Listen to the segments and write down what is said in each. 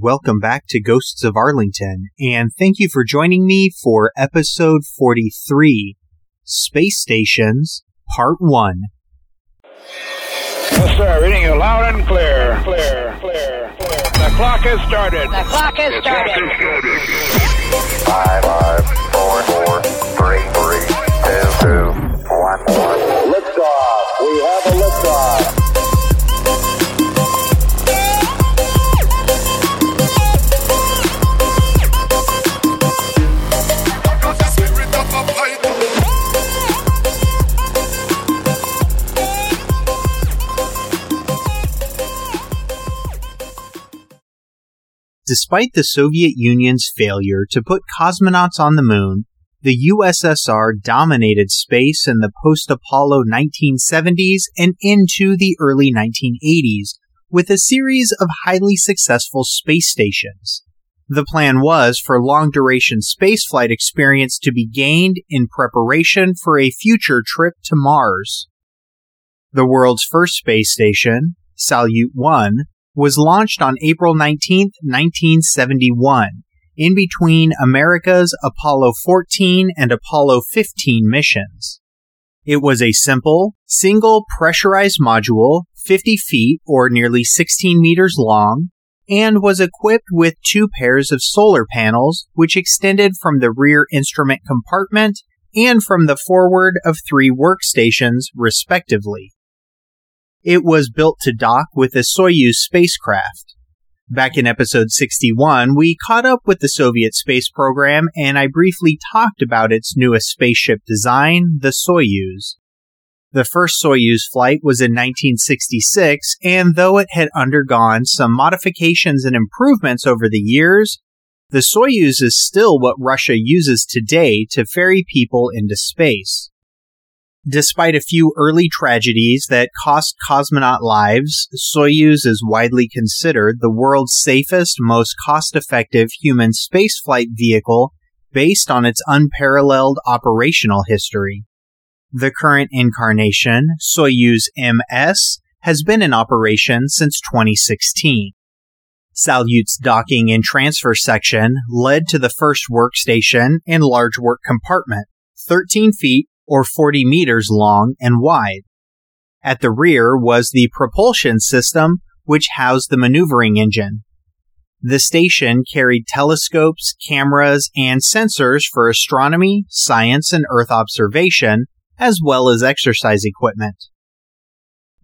Welcome back to Ghosts of Arlington, and thank you for joining me for episode 43 Space Stations, Part 1. Yes, sir. Reading you loud and clear. Clear, clear, clear. The clock has started. The clock has started. Five, five, four, four, three, three, two, two, one, one. Despite the Soviet Union's failure to put cosmonauts on the moon, the USSR dominated space in the post Apollo 1970s and into the early 1980s with a series of highly successful space stations. The plan was for long duration spaceflight experience to be gained in preparation for a future trip to Mars. The world's first space station, Salyut 1, was launched on April 19, 1971, in between America's Apollo 14 and Apollo 15 missions. It was a simple, single pressurized module, 50 feet or nearly 16 meters long, and was equipped with two pairs of solar panels, which extended from the rear instrument compartment and from the forward of three workstations, respectively. It was built to dock with a Soyuz spacecraft. Back in episode 61, we caught up with the Soviet space program and I briefly talked about its newest spaceship design, the Soyuz. The first Soyuz flight was in 1966, and though it had undergone some modifications and improvements over the years, the Soyuz is still what Russia uses today to ferry people into space. Despite a few early tragedies that cost cosmonaut lives, Soyuz is widely considered the world's safest, most cost effective human spaceflight vehicle based on its unparalleled operational history. The current incarnation, Soyuz MS, has been in operation since 2016. Salyut's docking and transfer section led to the first workstation and large work compartment, 13 feet or 40 meters long and wide. At the rear was the propulsion system, which housed the maneuvering engine. The station carried telescopes, cameras, and sensors for astronomy, science, and Earth observation, as well as exercise equipment.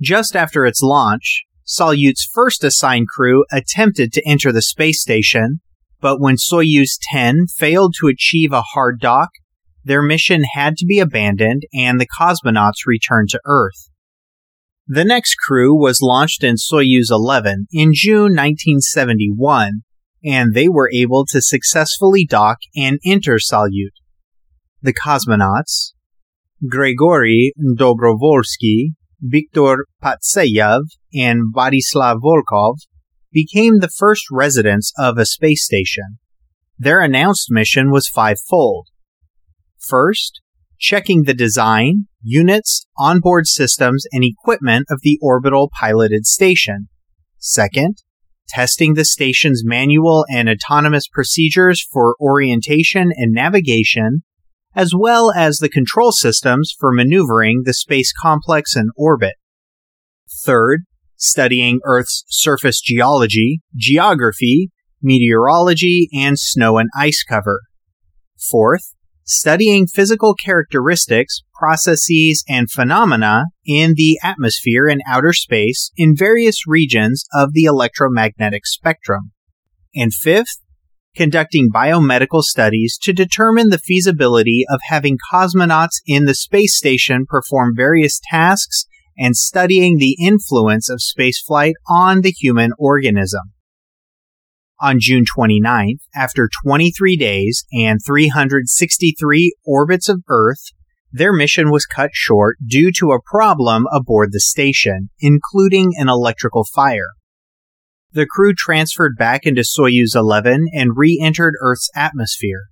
Just after its launch, Salyut's first assigned crew attempted to enter the space station, but when Soyuz 10 failed to achieve a hard dock, their mission had to be abandoned and the cosmonauts returned to Earth. The next crew was launched in Soyuz 11 in June 1971, and they were able to successfully dock and enter Salyut. The cosmonauts, Grigory Dobrovolsky, Viktor Patsayev, and Vladislav Volkov, became the first residents of a space station. Their announced mission was fivefold First, checking the design, units, onboard systems, and equipment of the orbital piloted station. Second, testing the station's manual and autonomous procedures for orientation and navigation, as well as the control systems for maneuvering the space complex in orbit. Third, studying Earth's surface geology, geography, meteorology, and snow and ice cover. Fourth, studying physical characteristics, processes, and phenomena in the atmosphere and outer space in various regions of the electromagnetic spectrum. And fifth, conducting biomedical studies to determine the feasibility of having cosmonauts in the space station perform various tasks and studying the influence of spaceflight on the human organism on June 29th, after 23 days and 363 orbits of Earth, their mission was cut short due to a problem aboard the station, including an electrical fire. The crew transferred back into Soyuz 11 and re entered Earth's atmosphere.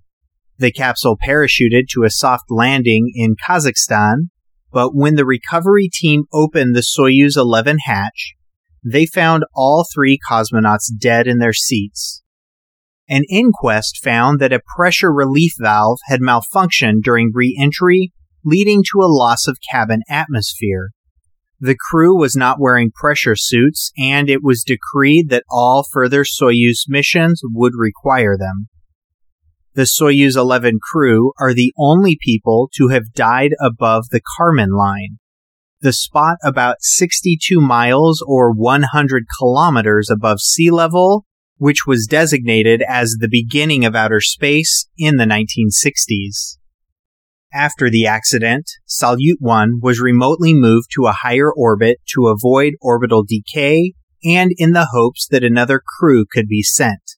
The capsule parachuted to a soft landing in Kazakhstan, but when the recovery team opened the Soyuz 11 hatch, they found all three cosmonauts dead in their seats. An inquest found that a pressure relief valve had malfunctioned during re entry, leading to a loss of cabin atmosphere. The crew was not wearing pressure suits, and it was decreed that all further Soyuz missions would require them. The Soyuz 11 crew are the only people to have died above the Kármán line, the spot about 62 miles or 100 kilometers above sea level, which was designated as the beginning of outer space in the 1960s. After the accident, Salyut 1 was remotely moved to a higher orbit to avoid orbital decay and in the hopes that another crew could be sent.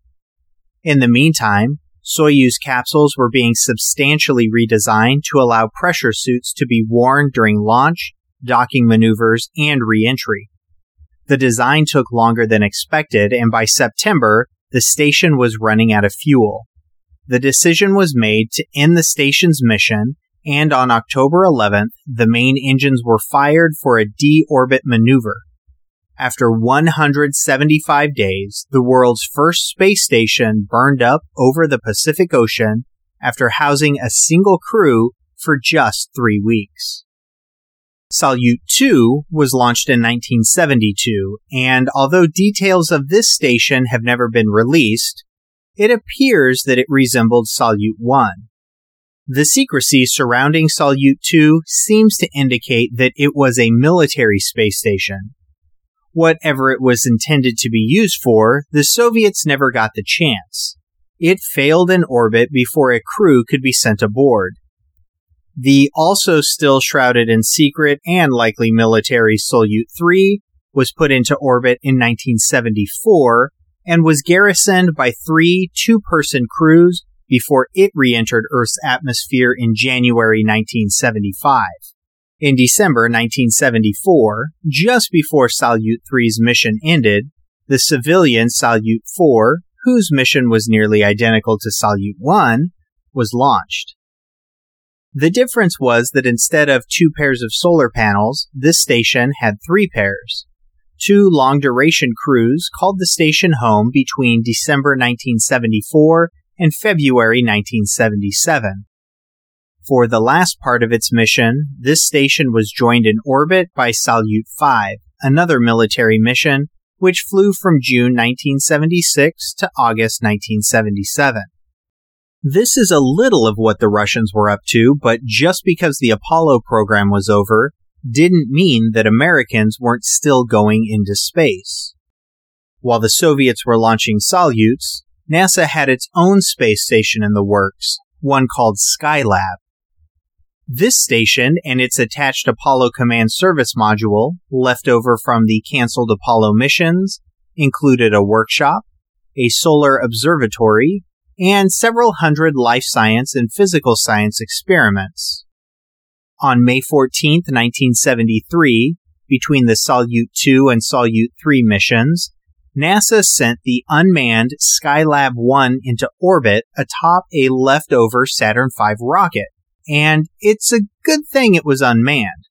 In the meantime, Soyuz capsules were being substantially redesigned to allow pressure suits to be worn during launch, docking maneuvers, and reentry. The design took longer than expected, and by September, the station was running out of fuel. The decision was made to end the station's mission, and on October 11th, the main engines were fired for a deorbit maneuver. After 175 days, the world's first space station burned up over the Pacific Ocean after housing a single crew for just three weeks. Salyut 2 was launched in 1972, and although details of this station have never been released, it appears that it resembled Salyut 1. The secrecy surrounding Salyut 2 seems to indicate that it was a military space station, whatever it was intended to be used for, the Soviets never got the chance. It failed in orbit before a crew could be sent aboard. The also still shrouded in secret and likely military Salyut 3 was put into orbit in 1974 and was garrisoned by three two person crews before it re entered Earth's atmosphere in January 1975. In December 1974, just before Salyut 3's mission ended, the civilian Salyut 4, whose mission was nearly identical to Salyut 1, was launched. The difference was that instead of two pairs of solar panels, this station had three pairs. Two long duration crews called the station home between December 1974 and February 1977. For the last part of its mission, this station was joined in orbit by Salyut 5, another military mission, which flew from June 1976 to August 1977. This is a little of what the Russians were up to, but just because the Apollo program was over didn't mean that Americans weren't still going into space. While the Soviets were launching Salyuts, NASA had its own space station in the works, one called Skylab. This station and its attached Apollo Command Service module, left over from the canceled Apollo missions, included a workshop, a solar observatory, and several hundred life science and physical science experiments. On May 14, 1973, between the Salyut 2 and Salyut 3 missions, NASA sent the unmanned Skylab 1 into orbit atop a leftover Saturn V rocket and it's a good thing it was unmanned.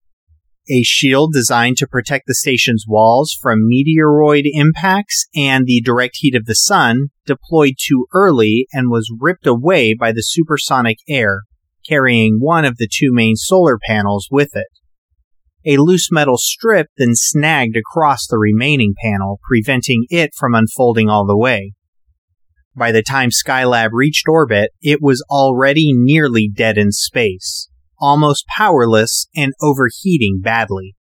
A shield designed to protect the station's walls from meteoroid impacts and the direct heat of the sun deployed too early and was ripped away by the supersonic air, carrying one of the two main solar panels with it. A loose metal strip then snagged across the remaining panel, preventing it from unfolding all the way. By the time Skylab reached orbit, it was already nearly dead in space, almost powerless and overheating badly.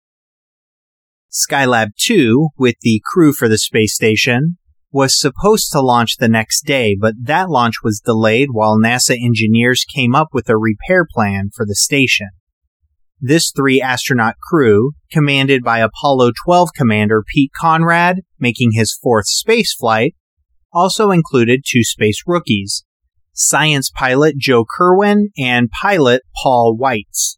Skylab 2, with the crew for the space station, was supposed to launch the next day, but that launch was delayed while NASA engineers came up with a repair plan for the station. This three astronaut crew, commanded by Apollo 12 commander Pete Conrad, making his fourth space flight, also included two space rookies, science pilot Joe Kerwin and pilot Paul Weitz.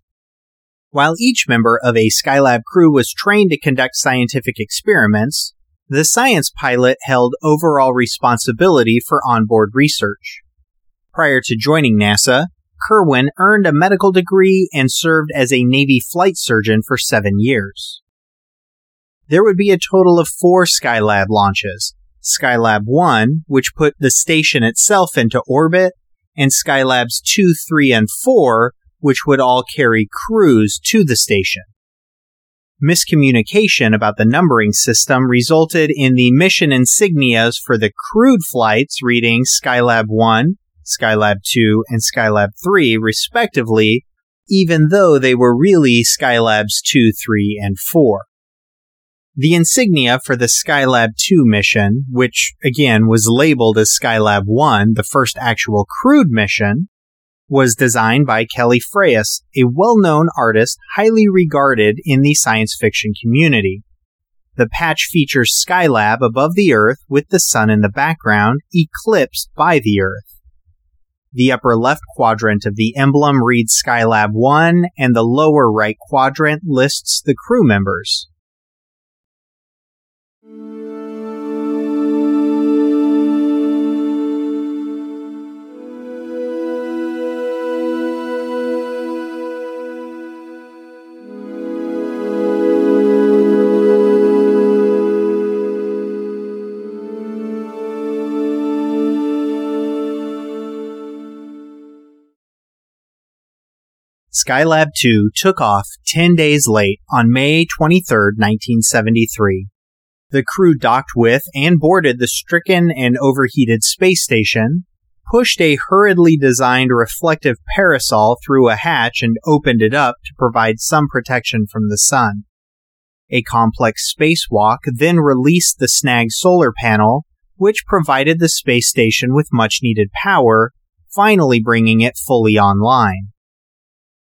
While each member of a Skylab crew was trained to conduct scientific experiments, the science pilot held overall responsibility for onboard research. Prior to joining NASA, Kerwin earned a medical degree and served as a Navy flight surgeon for seven years. there would be a total of four Skylab launches. Skylab 1, which put the station itself into orbit, and Skylabs 2, 3, and 4, which would all carry crews to the station. Miscommunication about the numbering system resulted in the mission insignias for the crewed flights reading Skylab 1, Skylab 2, and Skylab 3, respectively, even though they were really Skylabs 2, 3, and 4. The insignia for the Skylab 2 mission, which again was labeled as Skylab 1, the first actual crewed mission, was designed by Kelly Freas, a well-known artist highly regarded in the science fiction community. The patch features Skylab above the Earth with the sun in the background, eclipsed by the Earth. The upper left quadrant of the emblem reads Skylab 1, and the lower right quadrant lists the crew members. Skylab 2 took off 10 days late on May 23, 1973. The crew docked with and boarded the stricken and overheated space station, pushed a hurriedly designed reflective parasol through a hatch and opened it up to provide some protection from the sun. A complex spacewalk then released the snag solar panel, which provided the space station with much needed power, finally bringing it fully online.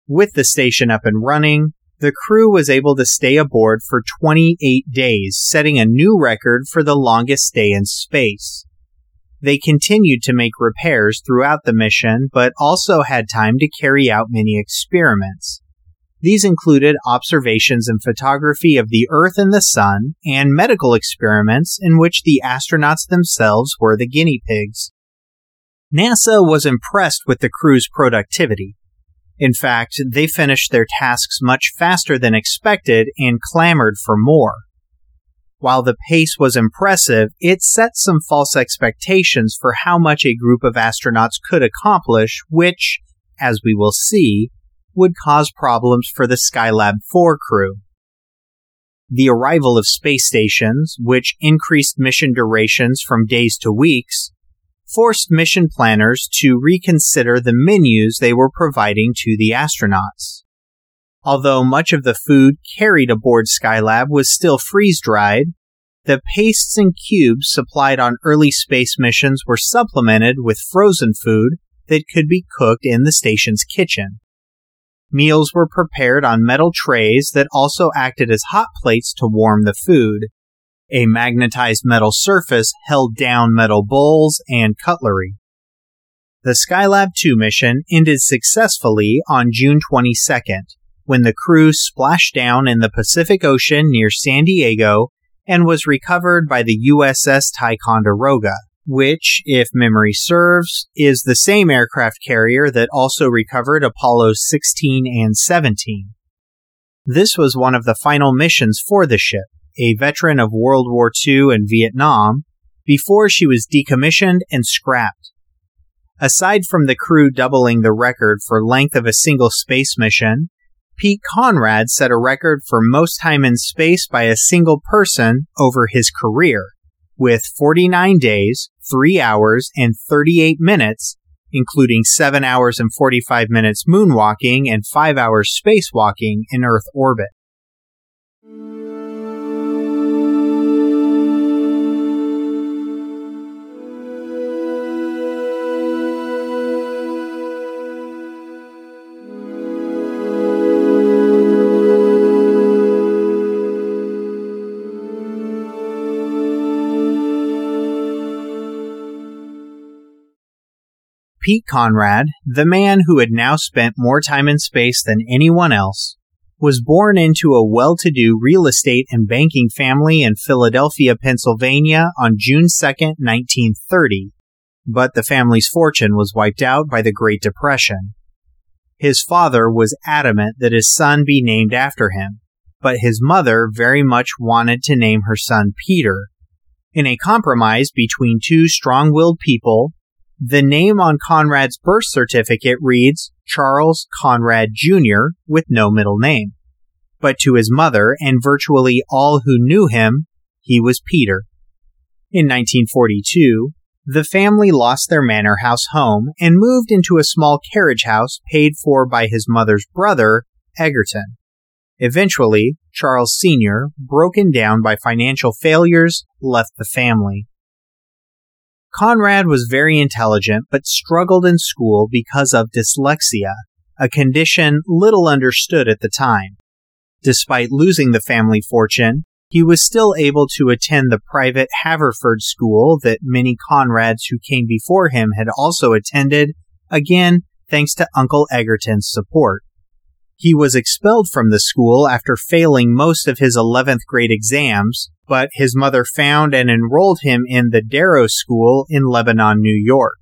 With the station up and running, the crew was able to stay aboard for 28 days, setting a new record for the longest stay in space. They continued to make repairs throughout the mission, but also had time to carry out many experiments. These included observations and photography of the Earth and the Sun, and medical experiments in which the astronauts themselves were the guinea pigs. NASA was impressed with the crew's productivity, in fact, they finished their tasks much faster than expected and clamored for more. While the pace was impressive, it set some false expectations for how much a group of astronauts could accomplish, which, as we will see, would cause problems for the Skylab 4 crew. The arrival of space stations, which increased mission durations from days to weeks, forced mission planners to reconsider the menus they were providing to the astronauts. Although much of the food carried aboard Skylab was still freeze dried, the pastes and cubes supplied on early space missions were supplemented with frozen food that could be cooked in the station's kitchen. Meals were prepared on metal trays that also acted as hot plates to warm the food, a magnetized metal surface held down metal bowls and cutlery. The Skylab 2 mission ended successfully on June 22nd, when the crew splashed down in the Pacific Ocean near San Diego and was recovered by the USS Ticonderoga, which, if memory serves, is the same aircraft carrier that also recovered Apollos 16 and 17. This was one of the final missions for the ship, a veteran of World War II and Vietnam, before she was decommissioned and scrapped. Aside from the crew doubling the record for length of a single space mission, Pete Conrad set a record for most time in space by a single person over his career, with 49 days, 3 hours, and 38 minutes, including 7 hours and 45 minutes moonwalking and 5 hours spacewalking in Earth orbit. Pete Conrad, the man who had now spent more time in space than anyone else, was born into a well to do real estate and banking family in Philadelphia, Pennsylvania on June 2, 1930, but the family's fortune was wiped out by the Great Depression. His father was adamant that his son be named after him, but his mother very much wanted to name her son Peter. In a compromise between two strong willed people, the name on Conrad's birth certificate reads Charles Conrad Jr. with no middle name. But to his mother and virtually all who knew him, he was Peter. In 1942, the family lost their manor house home and moved into a small carriage house paid for by his mother's brother, Egerton. Eventually, Charles Sr., broken down by financial failures, left the family. Conrad was very intelligent but struggled in school because of dyslexia, a condition little understood at the time. Despite losing the family fortune, he was still able to attend the private Haverford school that many Conrads who came before him had also attended, again thanks to Uncle Egerton's support. He was expelled from the school after failing most of his 11th grade exams, but his mother found and enrolled him in the Darrow School in Lebanon, New York.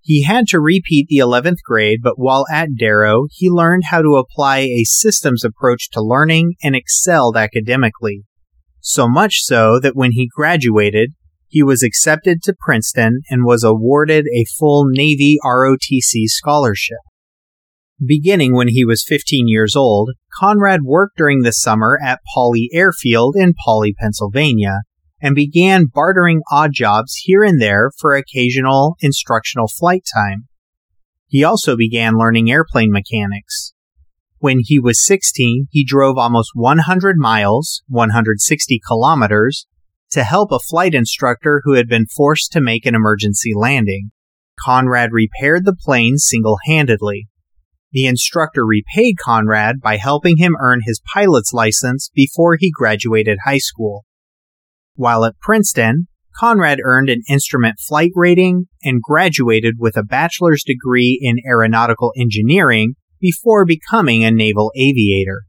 He had to repeat the 11th grade, but while at Darrow, he learned how to apply a systems approach to learning and excelled academically. So much so that when he graduated, he was accepted to Princeton and was awarded a full Navy ROTC scholarship. Beginning when he was 15 years old, Conrad worked during the summer at Paoli Airfield in Paoli, Pennsylvania, and began bartering odd jobs here and there for occasional instructional flight time. He also began learning airplane mechanics. When he was 16, he drove almost 100 miles, 160 kilometers, to help a flight instructor who had been forced to make an emergency landing. Conrad repaired the plane single handedly. The instructor repaid Conrad by helping him earn his pilot's license before he graduated high school. While at Princeton, Conrad earned an instrument flight rating and graduated with a bachelor's degree in aeronautical engineering before becoming a naval aviator.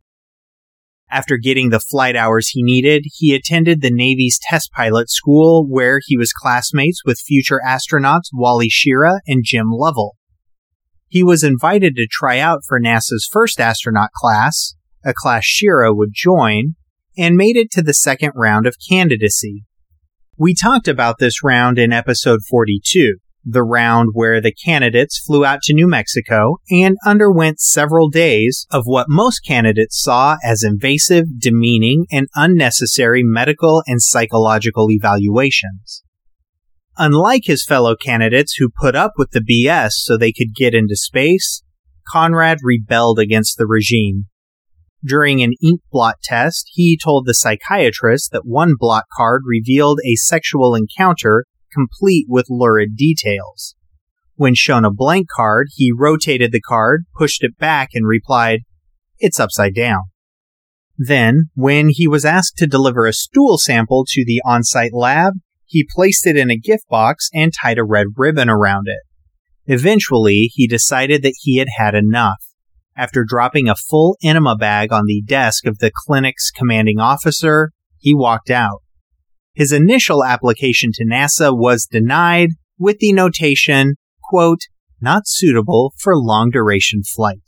After getting the flight hours he needed, he attended the Navy's test pilot school where he was classmates with future astronauts Wally Schirra and Jim Lovell he was invited to try out for NASA's first astronaut class, a class Schirra would join, and made it to the second round of candidacy. We talked about this round in episode 42, the round where the candidates flew out to New Mexico and underwent several days of what most candidates saw as invasive, demeaning, and unnecessary medical and psychological evaluations. Unlike his fellow candidates who put up with the BS so they could get into space, Conrad rebelled against the regime. During an ink blot test, he told the psychiatrist that one blot card revealed a sexual encounter complete with lurid details. When shown a blank card, he rotated the card, pushed it back, and replied, It's upside down. Then, when he was asked to deliver a stool sample to the on site lab, he placed it in a gift box and tied a red ribbon around it. Eventually, he decided that he had had enough. After dropping a full enema bag on the desk of the clinic's commanding officer, he walked out. His initial application to NASA was denied with the notation, quote, not suitable for long duration flight.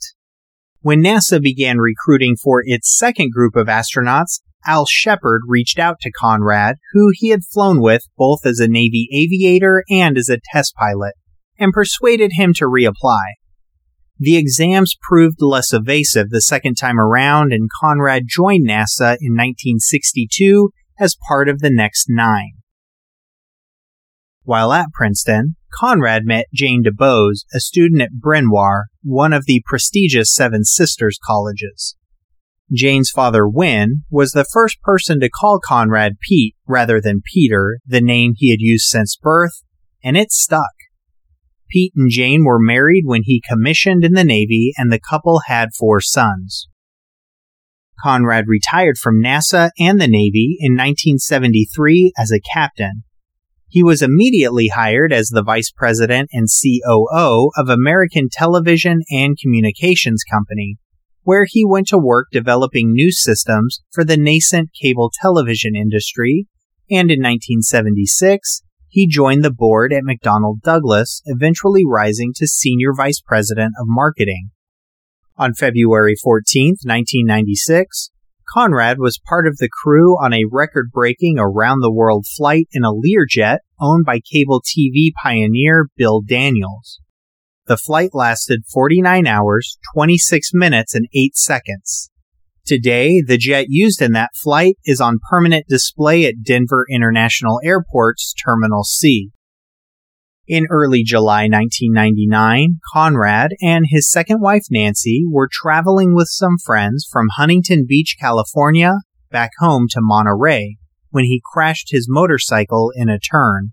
When NASA began recruiting for its second group of astronauts, Al Shepard reached out to Conrad, who he had flown with both as a Navy aviator and as a test pilot, and persuaded him to reapply. The exams proved less evasive the second time around, and Conrad joined NASA in 1962 as part of the next nine. While at Princeton, Conrad met Jane DuBose, a student at Bryn Mawr, one of the prestigious Seven Sisters colleges. Jane's father, Win, was the first person to call Conrad Pete rather than Peter, the name he had used since birth, and it stuck. Pete and Jane were married when he commissioned in the Navy, and the couple had four sons. Conrad retired from NASA and the Navy in 1973 as a captain. He was immediately hired as the vice president and COO of American Television and Communications Company, where he went to work developing new systems for the nascent cable television industry, and in 1976, he joined the board at McDonnell Douglas, eventually rising to senior vice president of marketing. On February 14, 1996, Conrad was part of the crew on a record breaking around the world flight in a Learjet owned by cable TV pioneer Bill Daniels. The flight lasted 49 hours, 26 minutes, and 8 seconds. Today, the jet used in that flight is on permanent display at Denver International Airport's Terminal C. In early July 1999, Conrad and his second wife Nancy were traveling with some friends from Huntington Beach, California, back home to Monterey when he crashed his motorcycle in a turn.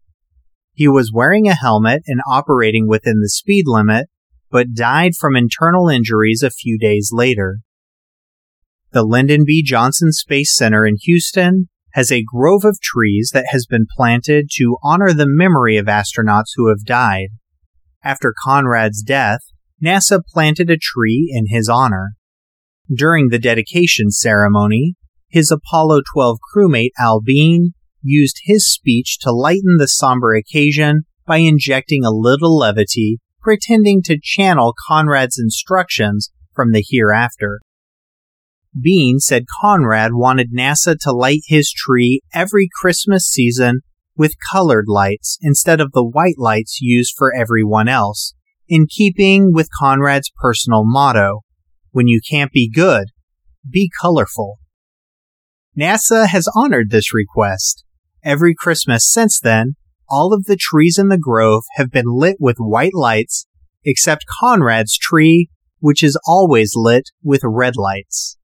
He was wearing a helmet and operating within the speed limit, but died from internal injuries a few days later. The Lyndon B. Johnson Space Center in Houston has a grove of trees that has been planted to honor the memory of astronauts who have died. After Conrad's death, NASA planted a tree in his honor. During the dedication ceremony, his Apollo 12 crewmate Al Bean used his speech to lighten the somber occasion by injecting a little levity, pretending to channel Conrad's instructions from the hereafter. Bean said Conrad wanted NASA to light his tree every Christmas season with colored lights instead of the white lights used for everyone else, in keeping with Conrad's personal motto When you can't be good, be colorful. NASA has honored this request. Every Christmas since then, all of the trees in the grove have been lit with white lights, except Conrad's tree, which is always lit with red lights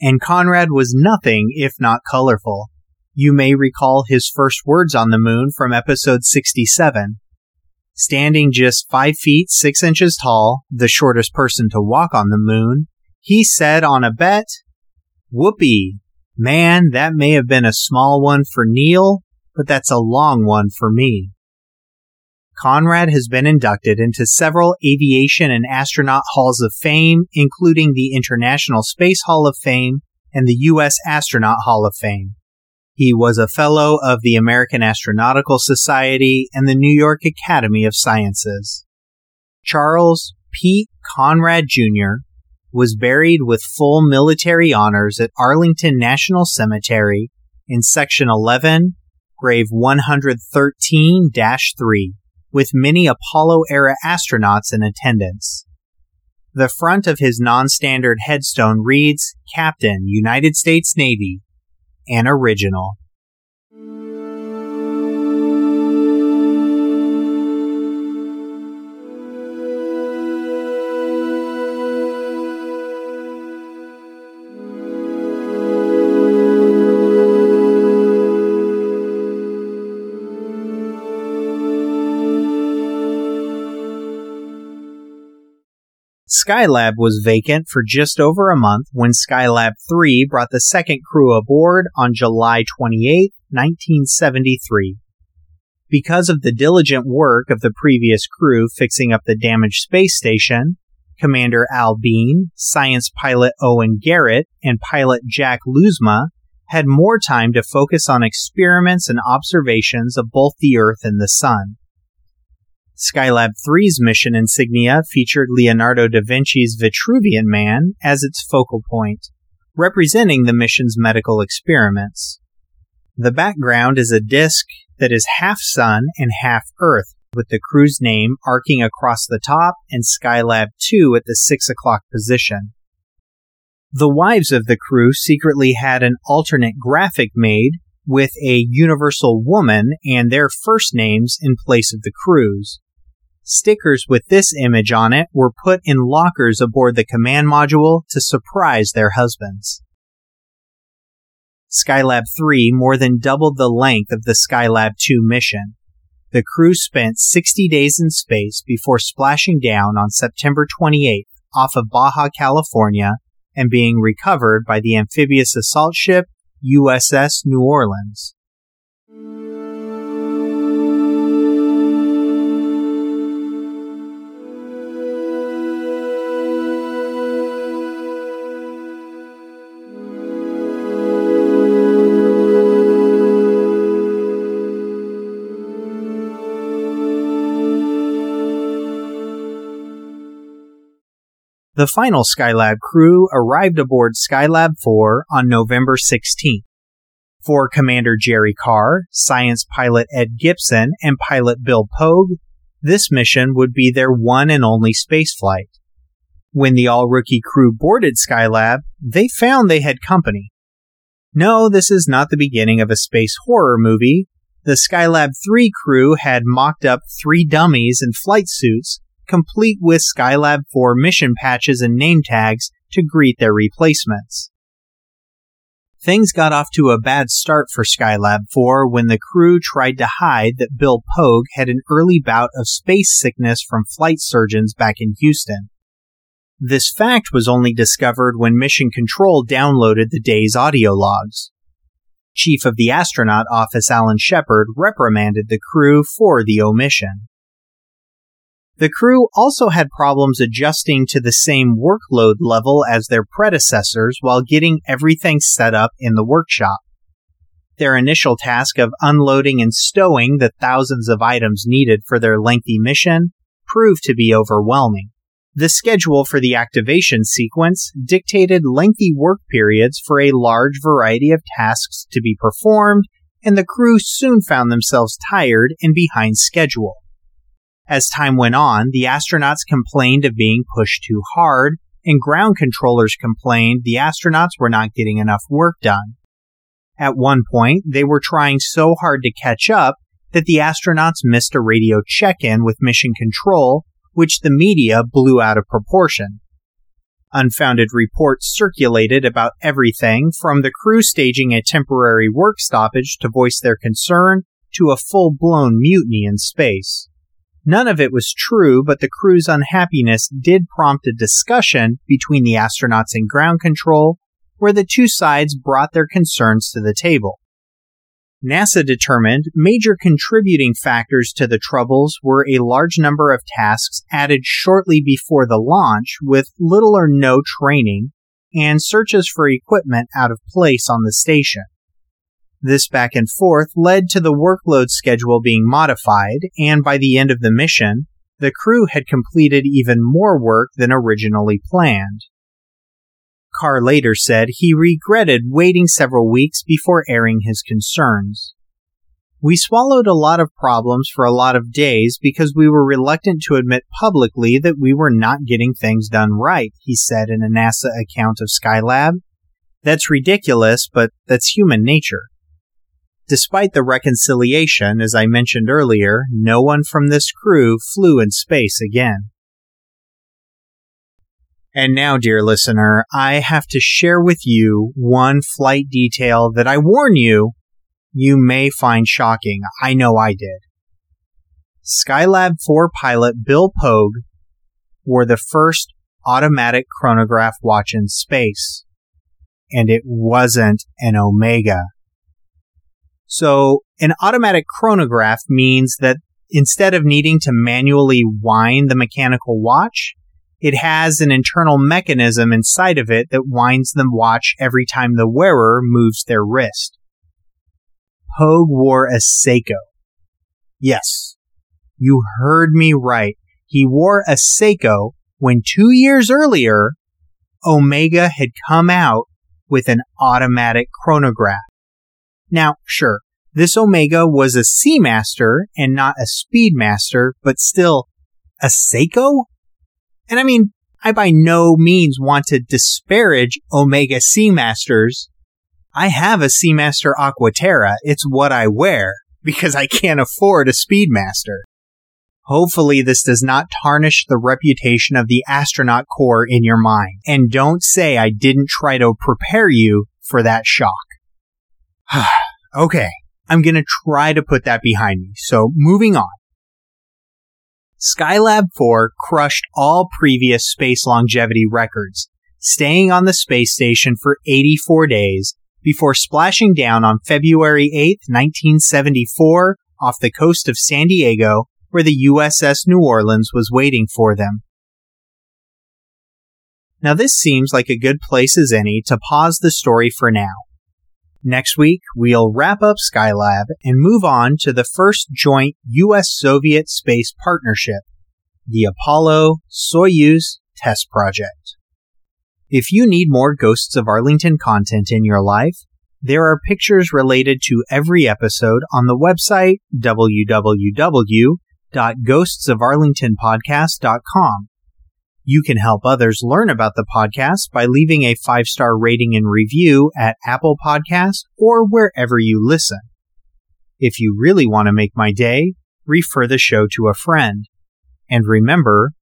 and Conrad was nothing if not colorful. You may recall his first words on the moon from episode 67. Standing just 5 feet 6 inches tall, the shortest person to walk on the moon, he said on a bet, Whoopee! Man, that may have been a small one for Neil, but that's a long one for me. Conrad has been inducted into several aviation and astronaut halls of fame, including the International Space Hall of Fame and the U.S. Astronaut Hall of Fame. He was a fellow of the American Astronautical Society and the New York Academy of Sciences. Charles Pete Conrad Jr. was buried with full military honors at Arlington National Cemetery in Section 11, grave 113 3 with many Apollo era astronauts in attendance. The front of his non standard headstone reads Captain, United States Navy, an original. Skylab was vacant for just over a month when Skylab 3 brought the second crew aboard on July 28, 1973. Because of the diligent work of the previous crew fixing up the damaged space station, Commander Al Bean, science pilot Owen Garriott, and pilot Jack Lousma had more time to focus on experiments and observations of both the Earth and the Sun. Skylab 3's mission insignia featured Leonardo da Vinci's Vitruvian Man as its focal point, representing the mission's medical experiments. The background is a disk that is half Sun and half Earth, with the crew's name arcing across the top and Skylab 2 at the 6 o'clock position. The wives of the crew secretly had an alternate graphic made with a universal woman and their first names in place of the crew's. Stickers with this image on it were put in lockers aboard the command module to surprise their husbands. Skylab 3 more than doubled the length of the Skylab 2 mission. The crew spent 60 days in space before splashing down on September 28th off of Baja, California, and being recovered by the amphibious assault ship USS New Orleans. The final Skylab crew arrived aboard Skylab 4 on November 16th. For Commander Jerry Carr, science pilot Ed Gibson, and pilot Bill Pogue, this mission would be their one and only spaceflight. When the all rookie crew boarded Skylab, they found they had company. No, this is not the beginning of a space horror movie. The Skylab 3 crew had mocked up three dummies in flight suits, complete with Skylab 4 mission patches and name tags to greet their replacements. Things got off to a bad start for Skylab 4 when the crew tried to hide that Bill Pogue had an early bout of space sickness from flight surgeons back in Houston. This fact was only discovered when Mission Control downloaded the day's audio logs. Chief of the Astronaut Office Alan Shepard reprimanded the crew for the omission. The crew also had problems adjusting to the same workload level as their predecessors while getting everything set up in the workshop. Their initial task of unloading and stowing the thousands of items needed for their lengthy mission proved to be overwhelming. The schedule for the activation sequence dictated lengthy work periods for a large variety of tasks to be performed, and the crew soon found themselves tired and behind schedule. As time went on, the astronauts complained of being pushed too hard, and ground controllers complained the astronauts were not getting enough work done. At one point, they were trying so hard to catch up that the astronauts missed a radio check in with Mission Control, which the media blew out of proportion. Unfounded reports circulated about everything from the crew staging a temporary work stoppage to voice their concern to a full blown mutiny in space. None of it was true, but the crew's unhappiness did prompt a discussion between the astronauts and ground control, where the two sides brought their concerns to the table. NASA determined major contributing factors to the troubles were a large number of tasks added shortly before the launch with little or no training, and searches for equipment out of place on the station. This back and forth led to the workload schedule being modified, and by the end of the mission, the crew had completed even more work than originally planned. Carr later said he regretted waiting several weeks before airing his concerns. We swallowed a lot of problems for a lot of days because we were reluctant to admit publicly that we were not getting things done right, he said in a NASA account of Skylab. That's ridiculous, but that's human nature. Despite the reconciliation, as I mentioned earlier, no one from this crew flew in space again. And now, dear listener, I have to share with you one flight detail that I warn you, you may find shocking. I know I did. Skylab 4 pilot Bill Pogue wore the first automatic chronograph watch in space. And it wasn't an Omega. So an automatic chronograph means that instead of needing to manually wind the mechanical watch, it has an internal mechanism inside of it that winds the watch every time the wearer moves their wrist. Pogue wore a Seiko. Yes, you heard me right. He wore a Seiko when two years earlier, Omega had come out with an automatic chronograph. Now, sure, this Omega was a Seamaster and not a Speedmaster, but still a Seiko? And I mean, I by no means want to disparage Omega Seamasters. I have a Seamaster Aquaterra. It's what I wear because I can't afford a Speedmaster. Hopefully this does not tarnish the reputation of the astronaut corps in your mind. And don't say I didn't try to prepare you for that shock. okay, I'm going to try to put that behind me. So moving on. Skylab 4 crushed all previous space longevity records, staying on the space station for 84 days before splashing down on February 8, 1974, off the coast of San Diego, where the USS New Orleans was waiting for them. Now, this seems like a good place as any to pause the story for now Next week, we'll wrap up Skylab and move on to the first joint US Soviet space partnership, the Apollo Soyuz test project. If you need more Ghosts of Arlington content in your life, there are pictures related to every episode on the website www.ghostsofarlingtonpodcast.com. You can help others learn about the podcast by leaving a five star rating and review at Apple Podcast or wherever you listen. If you really want to make my day, refer the show to a friend. And remember,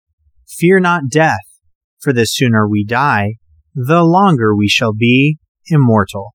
fear not death, for the sooner we die, the longer we shall be immortal.